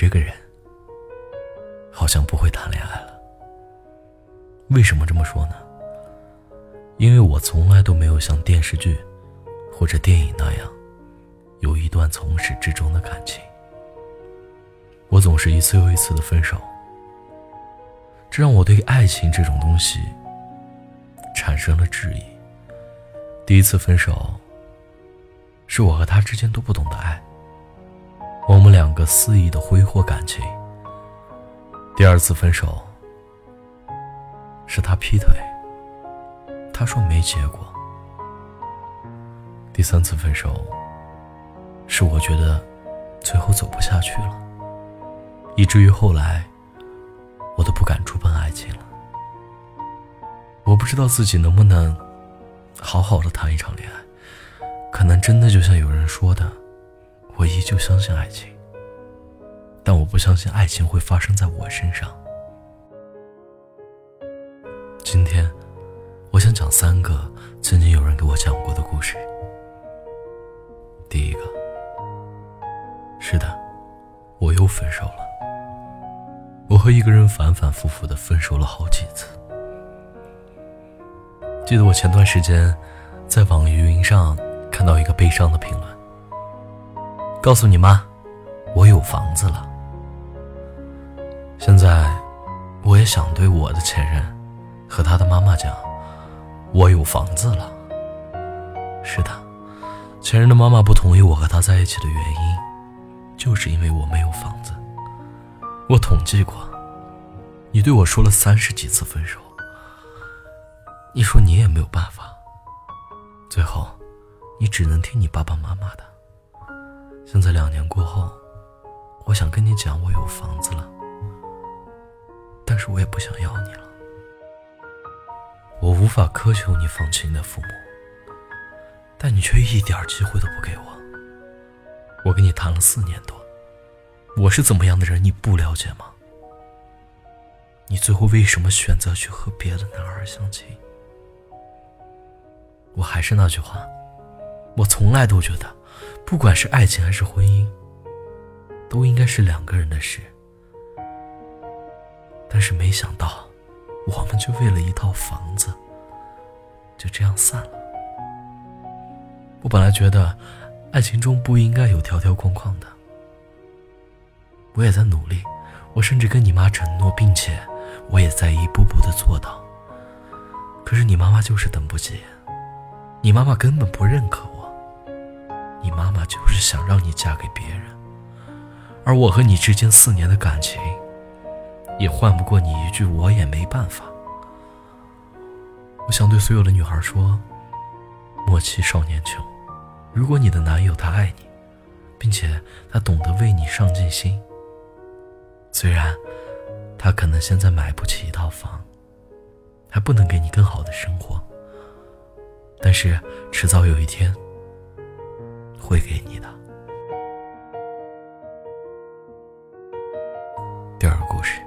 这个人好像不会谈恋爱了。为什么这么说呢？因为我从来都没有像电视剧或者电影那样，有一段从始至终的感情。我总是一次又一次的分手，这让我对爱情这种东西产生了质疑。第一次分手，是我和他之间都不懂得爱，我们两个肆意的挥霍感情。第二次分手，是他劈腿，他说没结果。第三次分手，是我觉得最后走不下去了。以至于后来，我都不敢触碰爱情了。我不知道自己能不能好好的谈一场恋爱，可能真的就像有人说的，我依旧相信爱情，但我不相信爱情会发生在我身上。今天，我想讲三个曾经有人给我讲过的故事。第一个，是的，我又分手了。我和一个人反反复复的分手了好几次。记得我前段时间在网易云上看到一个悲伤的评论：“告诉你妈，我有房子了。”现在，我也想对我的前任和他的妈妈讲：“我有房子了。”是的，前任的妈妈不同意我和他在一起的原因，就是因为我没有房子。我统计过，你对我说了三十几次分手。你说你也没有办法，最后，你只能听你爸爸妈妈的。现在两年过后，我想跟你讲，我有房子了，但是我也不想要你了。我无法苛求你放弃你的父母，但你却一点机会都不给我。我跟你谈了四年多。我是怎么样的人，你不了解吗？你最后为什么选择去和别的男孩相亲？我还是那句话，我从来都觉得，不管是爱情还是婚姻，都应该是两个人的事。但是没想到，我们就为了一套房子，就这样散了。我本来觉得，爱情中不应该有条条框框的。我也在努力，我甚至跟你妈承诺，并且我也在一步步的做到。可是你妈妈就是等不及，你妈妈根本不认可，你妈妈就是想让你嫁给别人，而我和你之间四年的感情，也换不过你一句“我也没办法”。我想对所有的女孩说：莫欺少年穷，如果你的男友他爱你，并且他懂得为你上进心。虽然，他可能现在买不起一套房，还不能给你更好的生活，但是迟早有一天会给你的。第二个故事，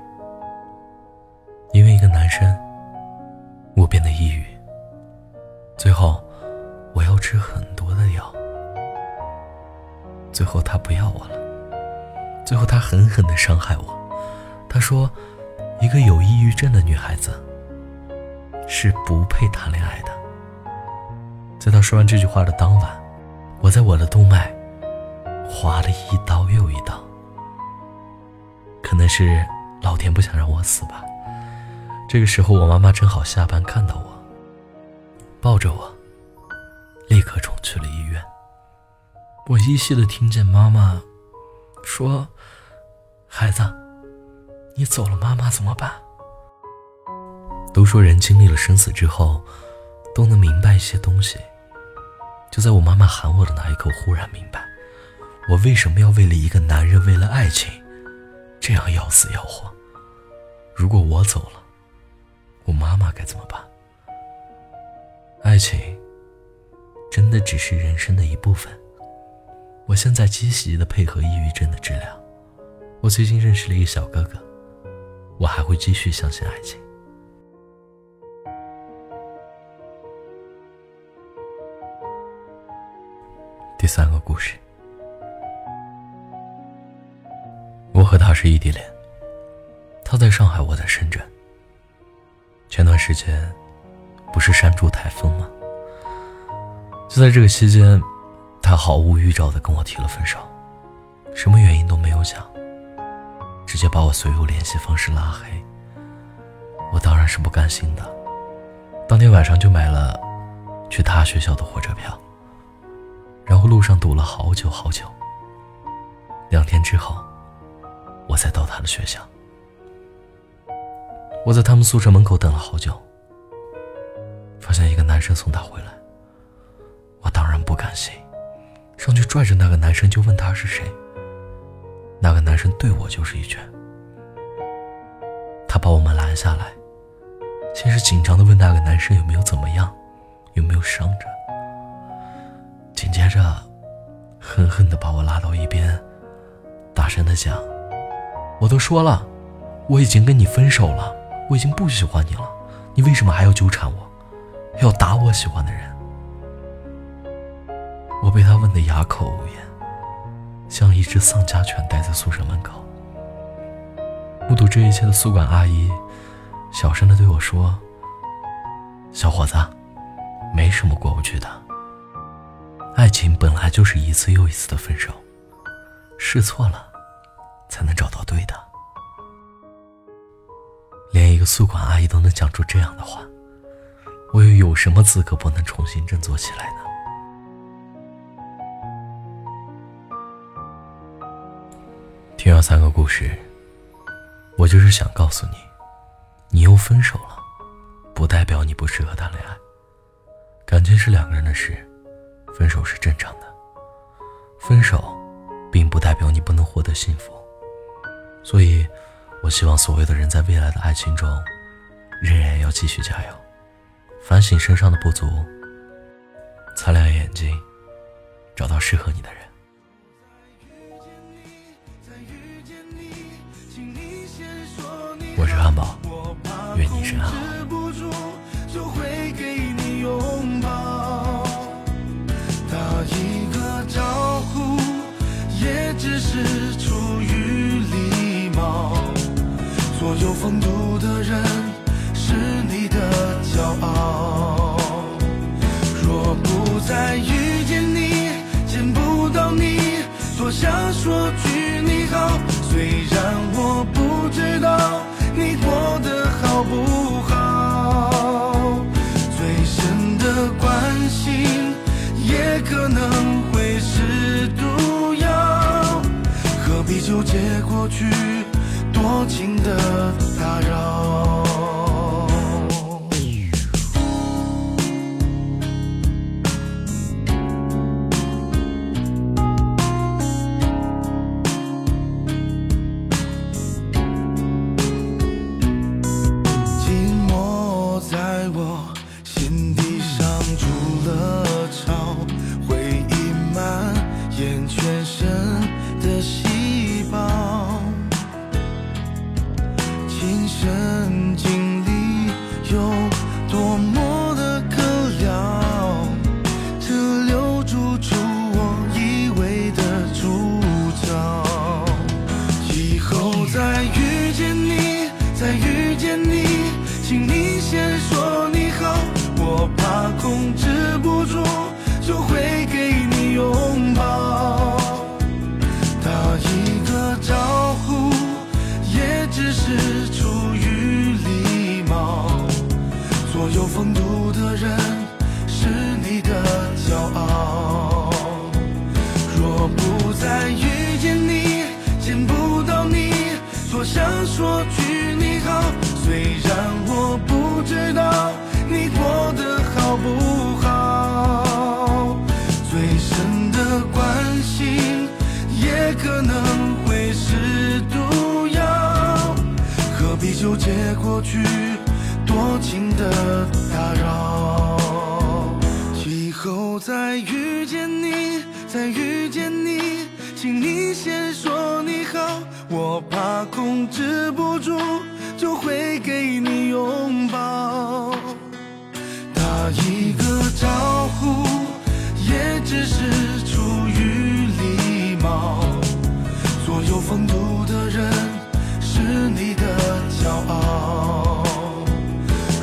因为一个男生，我变得抑郁，最后我要吃很多的药，最后他不要我了。最后，他狠狠的伤害我。他说：“一个有抑郁症的女孩子是不配谈恋爱的。”在他说完这句话的当晚，我在我的动脉划了一刀又一刀。可能是老天不想让我死吧。这个时候，我妈妈正好下班看到我，抱着我，立刻冲去了医院。我依稀的听见妈妈。说：“孩子，你走了，妈妈怎么办？”都说人经历了生死之后，都能明白一些东西。就在我妈妈喊我的那一刻，忽然明白，我为什么要为了一个男人，为了爱情，这样要死要活。如果我走了，我妈妈该怎么办？爱情，真的只是人生的一部分。我现在积极的配合抑郁症的治疗。我最近认识了一个小哥哥，我还会继续相信爱情。第三个故事，我和他是异地恋，他在上海，我在深圳。前段时间不是山竹台风吗？就在这个期间，他毫无预兆的跟我提了分手，什么原因都没有讲，直接把我所有联系方式拉黑。我当然是不甘心的，当天晚上就买了去他学校的火车票，然后路上堵了好久好久。两天之后，我才到他的学校。我在他们宿舍门口等了好久，发现一个男生送他回来。我当然不甘心，上去拽着那个男生就问他是谁。那个男生对我就是一拳。他把我们拦下来，先是紧张的问那个男生有没有怎么样，有没有伤着。接着，狠狠的把我拉到一边。大声的讲，我都说了，我已经跟你分手了，我已经不喜欢你了，你为什么还要纠缠我，要打我喜欢的人？我被他问得哑口无言，像一只丧家犬待在宿舍门口。目睹这一切的宿管阿姨，小声的对我说：“小伙子，没什么过不去的，爱情本来就是一次又一次的分手。”试错了，才能找到对的。连一个宿管阿姨都能讲出这样的话，我又有什么资格不能重新振作起来呢？听完三个故事，我就是想告诉你，你又分手了，不代表你不适合谈恋爱。感情是两个人的事，分手是正常的。分手。并不代表你不能获得幸福，所以，我希望所有的人在未来的爱情中，仍然要继续加油，反省身上的不足，擦亮眼睛，找到适合你的人。我是汉堡，愿你身好。有风度的人是你的骄傲。若不再遇见你，见不到你，多想说句你好。虽然我不知道你过得好不好，最深的关心也可能会是毒药。何必纠结过去？多情的打扰。今生今想说句你好，虽然我不知道你过得好不好，最深的关心也可能会是毒药，何必纠结过去多情的打扰？以后再遇见你，再遇见你，请你先说你好。我怕控制不住就会给你拥抱，打一个招呼也只是出于礼貌，所有风度的人是你的骄傲，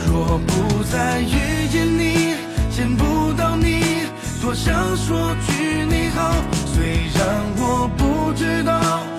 若不再遇见你，见不到你，多想说句你好，虽然我不知道。